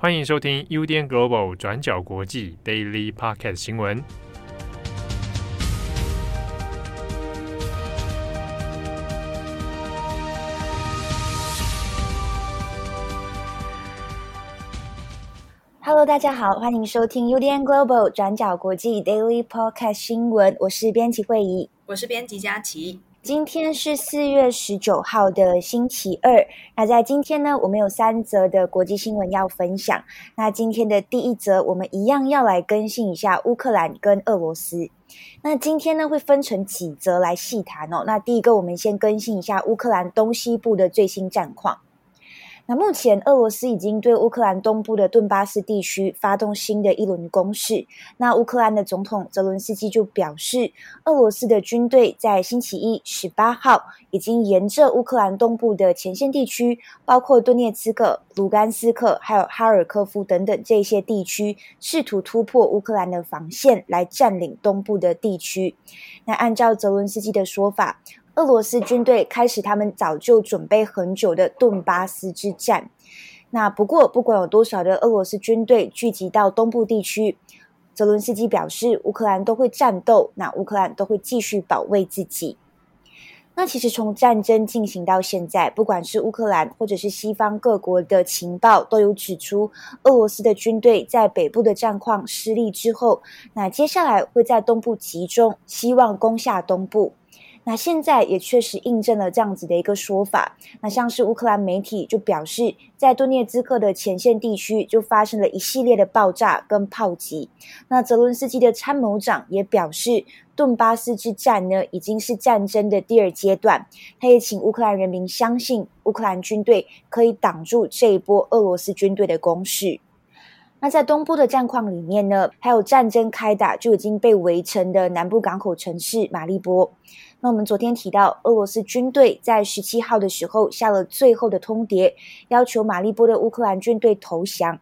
欢迎收听 UDN Global 转角国际 Daily Podcast 新闻。Hello，大家好，欢迎收听 UDN Global 转角国际 Daily Podcast 新闻。我是编辑惠仪，我是编辑佳琪。今天是四月十九号的星期二。那在今天呢，我们有三则的国际新闻要分享。那今天的第一则，我们一样要来更新一下乌克兰跟俄罗斯。那今天呢，会分成几则来细谈哦。那第一个，我们先更新一下乌克兰东西部的最新战况。那目前，俄罗斯已经对乌克兰东部的顿巴斯地区发动新的一轮攻势。那乌克兰的总统泽伦斯基就表示，俄罗斯的军队在星期一十八号已经沿着乌克兰东部的前线地区，包括顿涅茨克、卢甘斯克还有哈尔科夫等等这些地区，试图突破乌克兰的防线来占领东部的地区。那按照泽伦斯基的说法，俄罗斯军队开始他们早就准备很久的顿巴斯之战。那不过，不管有多少的俄罗斯军队聚集到东部地区，泽伦斯基表示，乌克兰都会战斗，那乌克兰都会继续保卫自己。那其实从战争进行到现在，不管是乌克兰或者是西方各国的情报，都有指出，俄罗斯的军队在北部的战况失利之后，那接下来会在东部集中，希望攻下东部。那现在也确实印证了这样子的一个说法。那像是乌克兰媒体就表示，在顿涅茨克的前线地区就发生了一系列的爆炸跟炮击。那泽伦斯基的参谋长也表示，顿巴斯之战呢已经是战争的第二阶段。他也请乌克兰人民相信，乌克兰军队可以挡住这一波俄罗斯军队的攻势。那在东部的战况里面呢，还有战争开打就已经被围城的南部港口城市马利波。那我们昨天提到，俄罗斯军队在十七号的时候下了最后的通牒，要求马利波的乌克兰军队投降。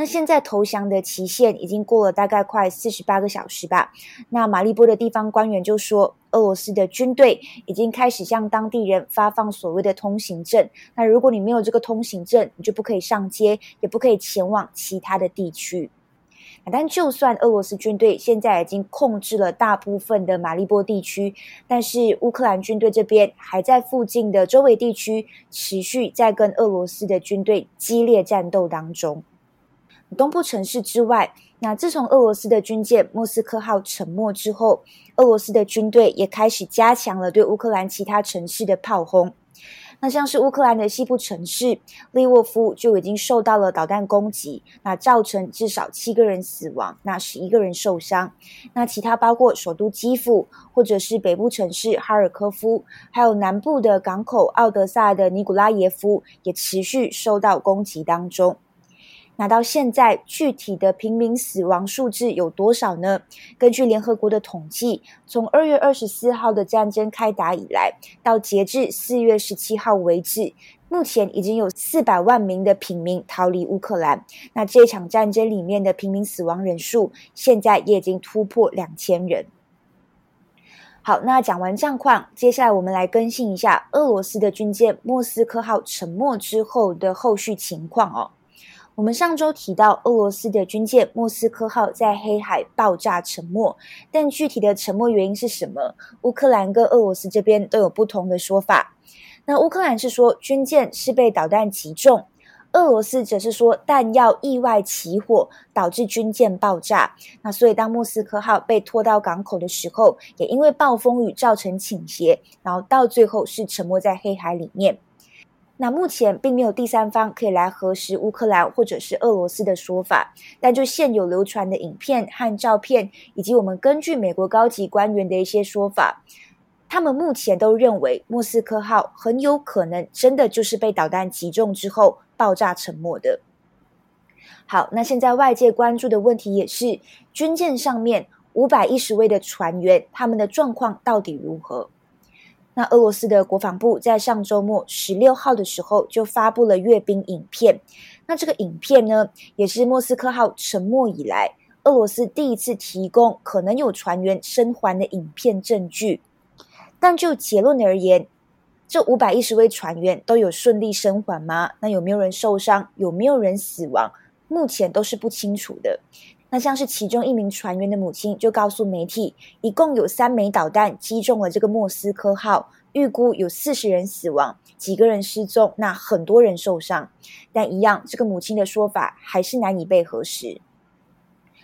那现在投降的期限已经过了大概快四十八个小时吧。那马利波的地方官员就说，俄罗斯的军队已经开始向当地人发放所谓的通行证。那如果你没有这个通行证，你就不可以上街，也不可以前往其他的地区。但就算俄罗斯军队现在已经控制了大部分的马利波地区，但是乌克兰军队这边还在附近的周围地区持续在跟俄罗斯的军队激烈战斗当中。东部城市之外，那自从俄罗斯的军舰莫斯科号沉没之后，俄罗斯的军队也开始加强了对乌克兰其他城市的炮轰。那像是乌克兰的西部城市利沃夫就已经受到了导弹攻击，那造成至少七个人死亡，那十一个人受伤。那其他包括首都基辅，或者是北部城市哈尔科夫，还有南部的港口奥德萨的尼古拉耶夫，也持续受到攻击当中。那到现在，具体的平民死亡数字有多少呢？根据联合国的统计，从二月二十四号的战争开打以来，到截至四月十七号为止，目前已经有四百万名的平民逃离乌克兰。那这场战争里面的平民死亡人数，现在也已经突破两千人。好，那讲完战况，接下来我们来更新一下俄罗斯的军舰莫斯科号沉没之后的后续情况哦。我们上周提到，俄罗斯的军舰莫斯科号在黑海爆炸沉没，但具体的沉没原因是什么？乌克兰跟俄罗斯这边都有不同的说法。那乌克兰是说军舰是被导弹击中，俄罗斯则是说弹药意外起火导致军舰爆炸。那所以当莫斯科号被拖到港口的时候，也因为暴风雨造成倾斜，然后到最后是沉没在黑海里面。那目前并没有第三方可以来核实乌克兰或者是俄罗斯的说法，但就现有流传的影片和照片，以及我们根据美国高级官员的一些说法，他们目前都认为莫斯科号很有可能真的就是被导弹击中之后爆炸沉没的。好，那现在外界关注的问题也是军舰上面五百一十位的船员，他们的状况到底如何？那俄罗斯的国防部在上周末十六号的时候就发布了阅兵影片。那这个影片呢，也是莫斯科号沉没以来俄罗斯第一次提供可能有船员生还的影片证据。但就结论而言，这五百一十位船员都有顺利生还吗？那有没有人受伤？有没有人死亡？目前都是不清楚的。那像是其中一名船员的母亲就告诉媒体，一共有三枚导弹击中了这个莫斯科号，预估有四十人死亡，几个人失踪，那很多人受伤。但一样，这个母亲的说法还是难以被核实。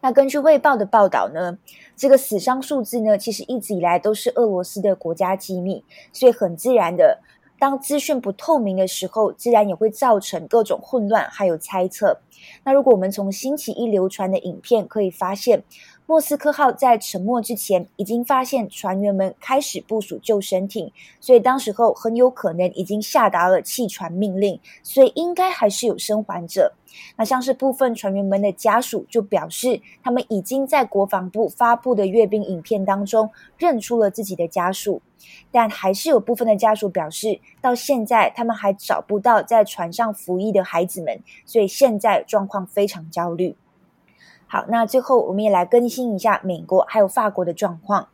那根据《卫报》的报道呢，这个死伤数字呢，其实一直以来都是俄罗斯的国家机密，所以很自然的。当资讯不透明的时候，自然也会造成各种混乱，还有猜测。那如果我们从星期一流传的影片可以发现，莫斯科号在沉没之前已经发现船员们开始部署救生艇，所以当时候很有可能已经下达了弃船命令，所以应该还是有生还者。那像是部分船员们的家属就表示，他们已经在国防部发布的阅兵影片当中认出了自己的家属。但还是有部分的家属表示，到现在他们还找不到在船上服役的孩子们，所以现在状况非常焦虑。好，那最后我们也来更新一下美国还有法国的状况。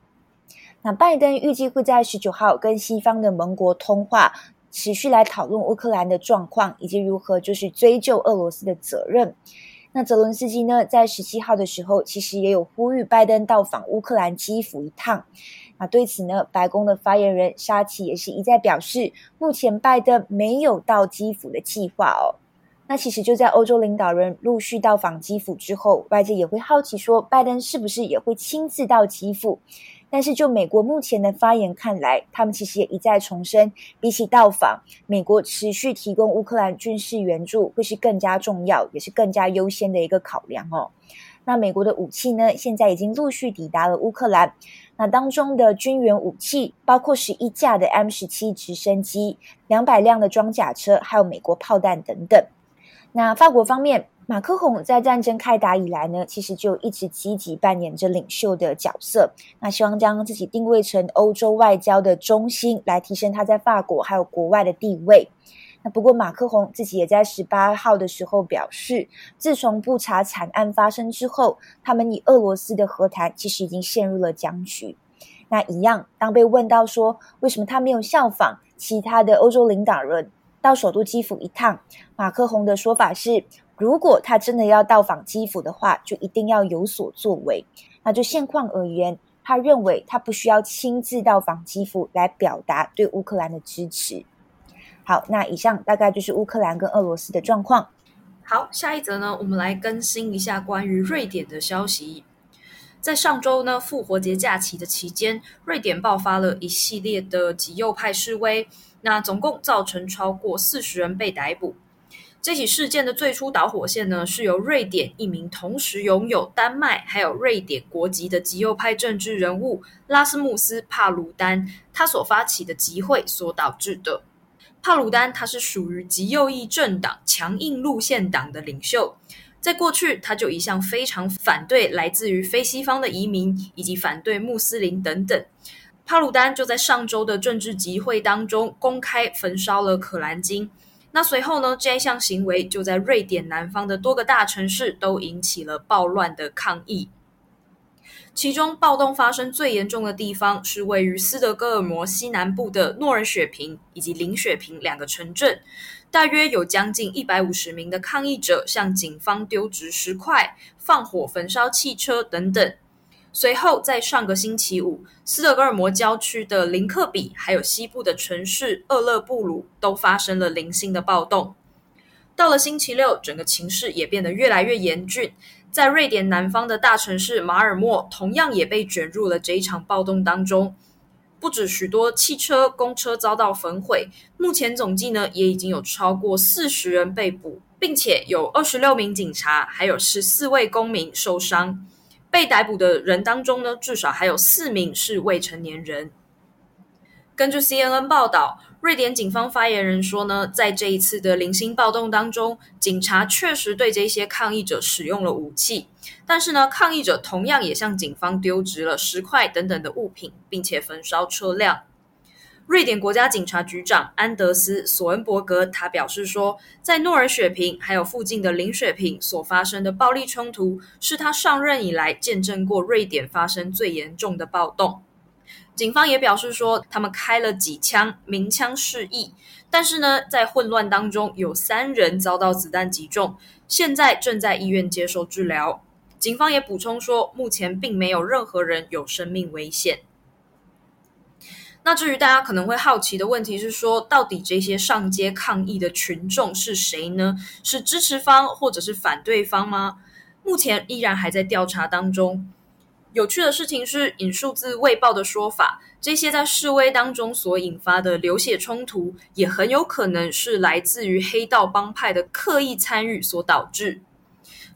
那拜登预计会在十九号跟西方的盟国通话，持续来讨论乌克兰的状况以及如何就是追究俄罗斯的责任。那泽伦斯基呢，在十七号的时候，其实也有呼吁拜登到访乌克兰基辅一趟。那对此呢，白宫的发言人沙奇也是一再表示，目前拜登没有到基辅的计划哦。那其实就在欧洲领导人陆续到访基辅之后，外界也会好奇说，拜登是不是也会亲自到基辅？但是就美国目前的发言看来，他们其实也一再重申，比起到访，美国持续提供乌克兰军事援助会是更加重要，也是更加优先的一个考量哦。那美国的武器呢，现在已经陆续抵达了乌克兰。那当中的军援武器包括十一架的 M 十七直升机、两百辆的装甲车，还有美国炮弹等等。那法国方面，马克宏在战争开打以来呢，其实就一直积极扮演着领袖的角色。那希望将自己定位成欧洲外交的中心，来提升他在法国还有国外的地位。那不过，马克宏自己也在十八号的时候表示，自从布查惨案发生之后，他们与俄罗斯的和谈其实已经陷入了僵局。那一样，当被问到说为什么他没有效仿其他的欧洲领导人到首都基辅一趟，马克宏的说法是，如果他真的要到访基辅的话，就一定要有所作为。那就现况而言，他认为他不需要亲自到访基辅来表达对乌克兰的支持。好，那以上大概就是乌克兰跟俄罗斯的状况。好，下一则呢，我们来更新一下关于瑞典的消息。在上周呢，复活节假期的期间，瑞典爆发了一系列的极右派示威，那总共造成超过四十人被逮捕。这起事件的最初导火线呢，是由瑞典一名同时拥有丹麦还有瑞典国籍的极右派政治人物拉斯穆斯·帕鲁丹他所发起的集会所导致的。帕鲁丹他是属于极右翼政党强硬路线党的领袖，在过去他就一向非常反对来自于非西方的移民，以及反对穆斯林等等。帕鲁丹就在上周的政治集会当中公开焚烧了可兰经。那随后呢，这一项行为就在瑞典南方的多个大城市都引起了暴乱的抗议。其中暴动发生最严重的地方是位于斯德哥尔摩西南部的诺尔雪平以及林雪平两个城镇，大约有将近一百五十名的抗议者向警方丢掷石块、放火焚烧汽车等等。随后，在上个星期五，斯德哥尔摩郊区的林克比还有西部的城市厄勒布鲁都发生了零星的暴动。到了星期六，整个情势也变得越来越严峻。在瑞典南方的大城市马尔默，同样也被卷入了这一场暴动当中。不止许多汽车、公车遭到焚毁，目前总计呢也已经有超过四十人被捕，并且有二十六名警察，还有十四位公民受伤。被逮捕的人当中呢，至少还有四名是未成年人。根据 CNN 报道，瑞典警方发言人说呢，在这一次的零星暴动当中，警察确实对这些抗议者使用了武器，但是呢，抗议者同样也向警方丢掷了石块等等的物品，并且焚烧车辆。瑞典国家警察局长安德斯·索恩伯格他表示说，在诺尔雪平还有附近的林雪平所发生的暴力冲突，是他上任以来见证过瑞典发生最严重的暴动。警方也表示说，他们开了几枪鸣枪示意，但是呢，在混乱当中，有三人遭到子弹击中，现在正在医院接受治疗。警方也补充说，目前并没有任何人有生命危险。那至于大家可能会好奇的问题是说，到底这些上街抗议的群众是谁呢？是支持方或者是反对方吗？目前依然还在调查当中。有趣的事情是，引述自《卫报》的说法，这些在示威当中所引发的流血冲突，也很有可能是来自于黑道帮派的刻意参与所导致。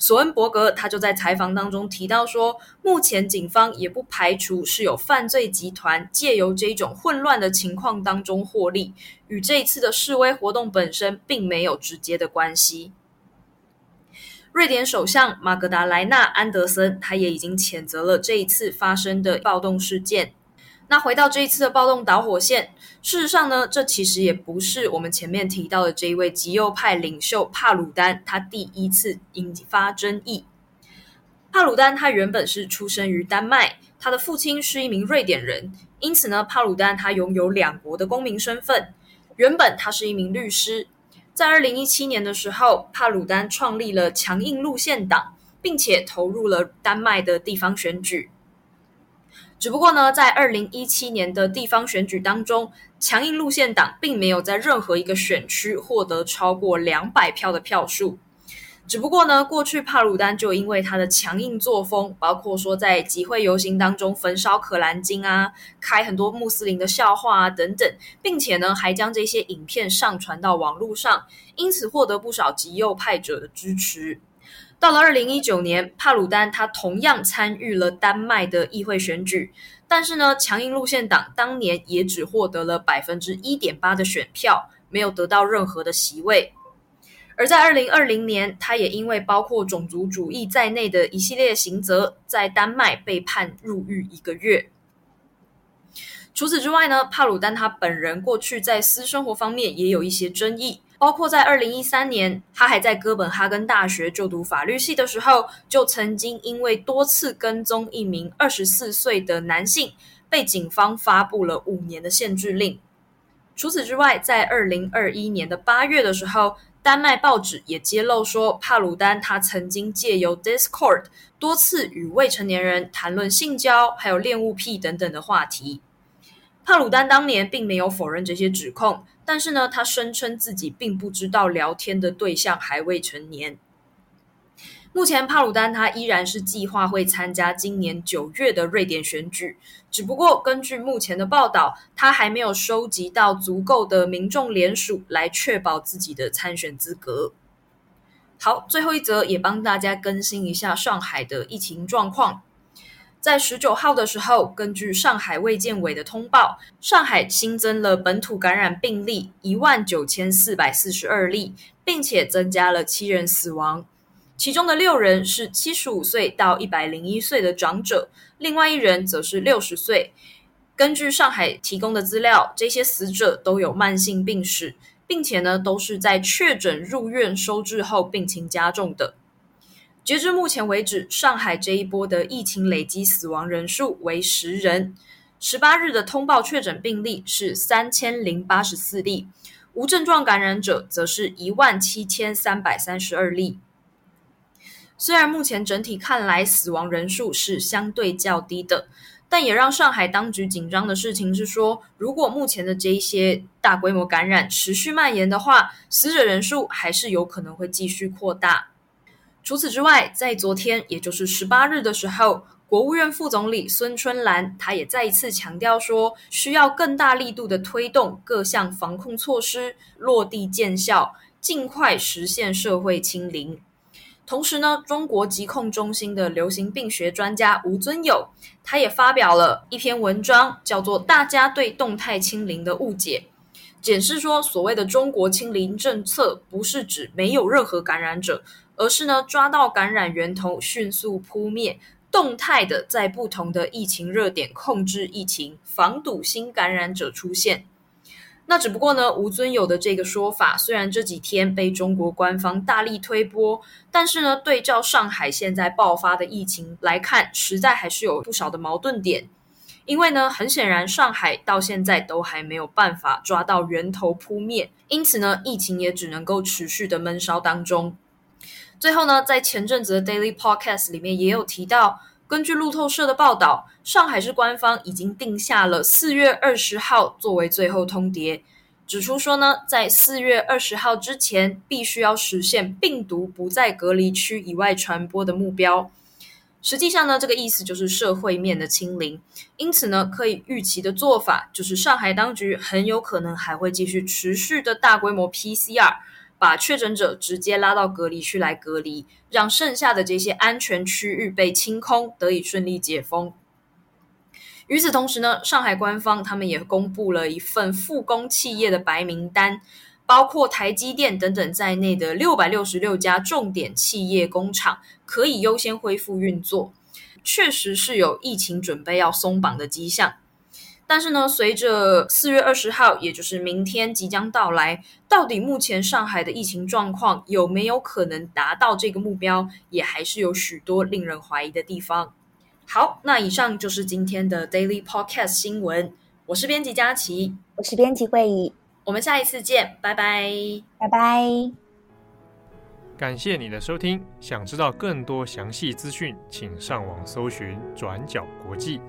索恩伯格他就在采访当中提到说，目前警方也不排除是有犯罪集团借由这种混乱的情况当中获利，与这一次的示威活动本身并没有直接的关系。瑞典首相玛格达莱纳·安德森他也已经谴责了这一次发生的暴动事件。那回到这一次的暴动导火线，事实上呢，这其实也不是我们前面提到的这一位极右派领袖帕鲁丹他第一次引发争议。帕鲁丹他原本是出生于丹麦，他的父亲是一名瑞典人，因此呢，帕鲁丹他拥有两国的公民身份。原本他是一名律师，在二零一七年的时候，帕鲁丹创立了强硬路线党，并且投入了丹麦的地方选举。只不过呢，在二零一七年的地方选举当中，强硬路线党并没有在任何一个选区获得超过两百票的票数。只不过呢，过去帕鲁丹就因为他的强硬作风，包括说在集会游行当中焚烧可兰经啊，开很多穆斯林的笑话啊等等，并且呢，还将这些影片上传到网络上，因此获得不少极右派者的支持。到了二零一九年，帕鲁丹他同样参与了丹麦的议会选举，但是呢，强硬路线党当年也只获得了百分之一点八的选票，没有得到任何的席位。而在二零二零年，他也因为包括种族主义在内的一系列刑责，在丹麦被判入狱一个月。除此之外呢，帕鲁丹他本人过去在私生活方面也有一些争议。包括在二零一三年，他还在哥本哈根大学就读法律系的时候，就曾经因为多次跟踪一名二十四岁的男性，被警方发布了五年的限制令。除此之外，在二零二一年的八月的时候，丹麦报纸也揭露说，帕鲁丹他曾经借由 Discord 多次与未成年人谈论性交，还有恋物癖等等的话题。帕鲁丹当年并没有否认这些指控。但是呢，他声称自己并不知道聊天的对象还未成年。目前，帕鲁丹他依然是计划会参加今年九月的瑞典选举，只不过根据目前的报道，他还没有收集到足够的民众联署来确保自己的参选资格。好，最后一则也帮大家更新一下上海的疫情状况。在十九号的时候，根据上海卫健委的通报，上海新增了本土感染病例一万九千四百四十二例，并且增加了七人死亡，其中的六人是七十五岁到一百零一岁的长者，另外一人则是六十岁。根据上海提供的资料，这些死者都有慢性病史，并且呢都是在确诊入院收治后病情加重的。截至目前为止，上海这一波的疫情累积死亡人数为十人。十八日的通报确诊病例是三千零八十四例，无症状感染者则是一万七千三百三十二例。虽然目前整体看来死亡人数是相对较低的，但也让上海当局紧张的事情是说，如果目前的这一些大规模感染持续蔓延的话，死者人数还是有可能会继续扩大。除此之外，在昨天，也就是十八日的时候，国务院副总理孙春兰，他也再一次强调说，需要更大力度的推动各项防控措施落地见效，尽快实现社会清零。同时呢，中国疾控中心的流行病学专家吴尊友，他也发表了一篇文章，叫做《大家对动态清零的误解》，解释说，所谓的中国清零政策，不是指没有任何感染者。而是呢，抓到感染源头，迅速扑灭，动态的在不同的疫情热点控制疫情，防堵新感染者出现。那只不过呢，吴尊友的这个说法，虽然这几天被中国官方大力推波，但是呢，对照上海现在爆发的疫情来看，实在还是有不少的矛盾点。因为呢，很显然，上海到现在都还没有办法抓到源头扑灭，因此呢，疫情也只能够持续的闷烧当中。最后呢，在前阵子的 Daily Podcast 里面也有提到，根据路透社的报道，上海市官方已经定下了四月二十号作为最后通牒，指出说呢，在四月二十号之前，必须要实现病毒不在隔离区以外传播的目标。实际上呢，这个意思就是社会面的清零。因此呢，可以预期的做法就是，上海当局很有可能还会继续持续的大规模 PCR，把确诊者直接拉到隔离区来隔离，让剩下的这些安全区域被清空，得以顺利解封。与此同时呢，上海官方他们也公布了一份复工企业的白名单。包括台积电等等在内的六百六十六家重点企业工厂可以优先恢复运作，确实是有疫情准备要松绑的迹象。但是呢，随着四月二十号，也就是明天即将到来，到底目前上海的疫情状况有没有可能达到这个目标，也还是有许多令人怀疑的地方。好，那以上就是今天的 Daily Podcast 新闻。我是编辑佳琪，我是编辑慧仪。我们下一次见，拜拜，拜拜。感谢你的收听，想知道更多详细资讯，请上网搜寻转角国际。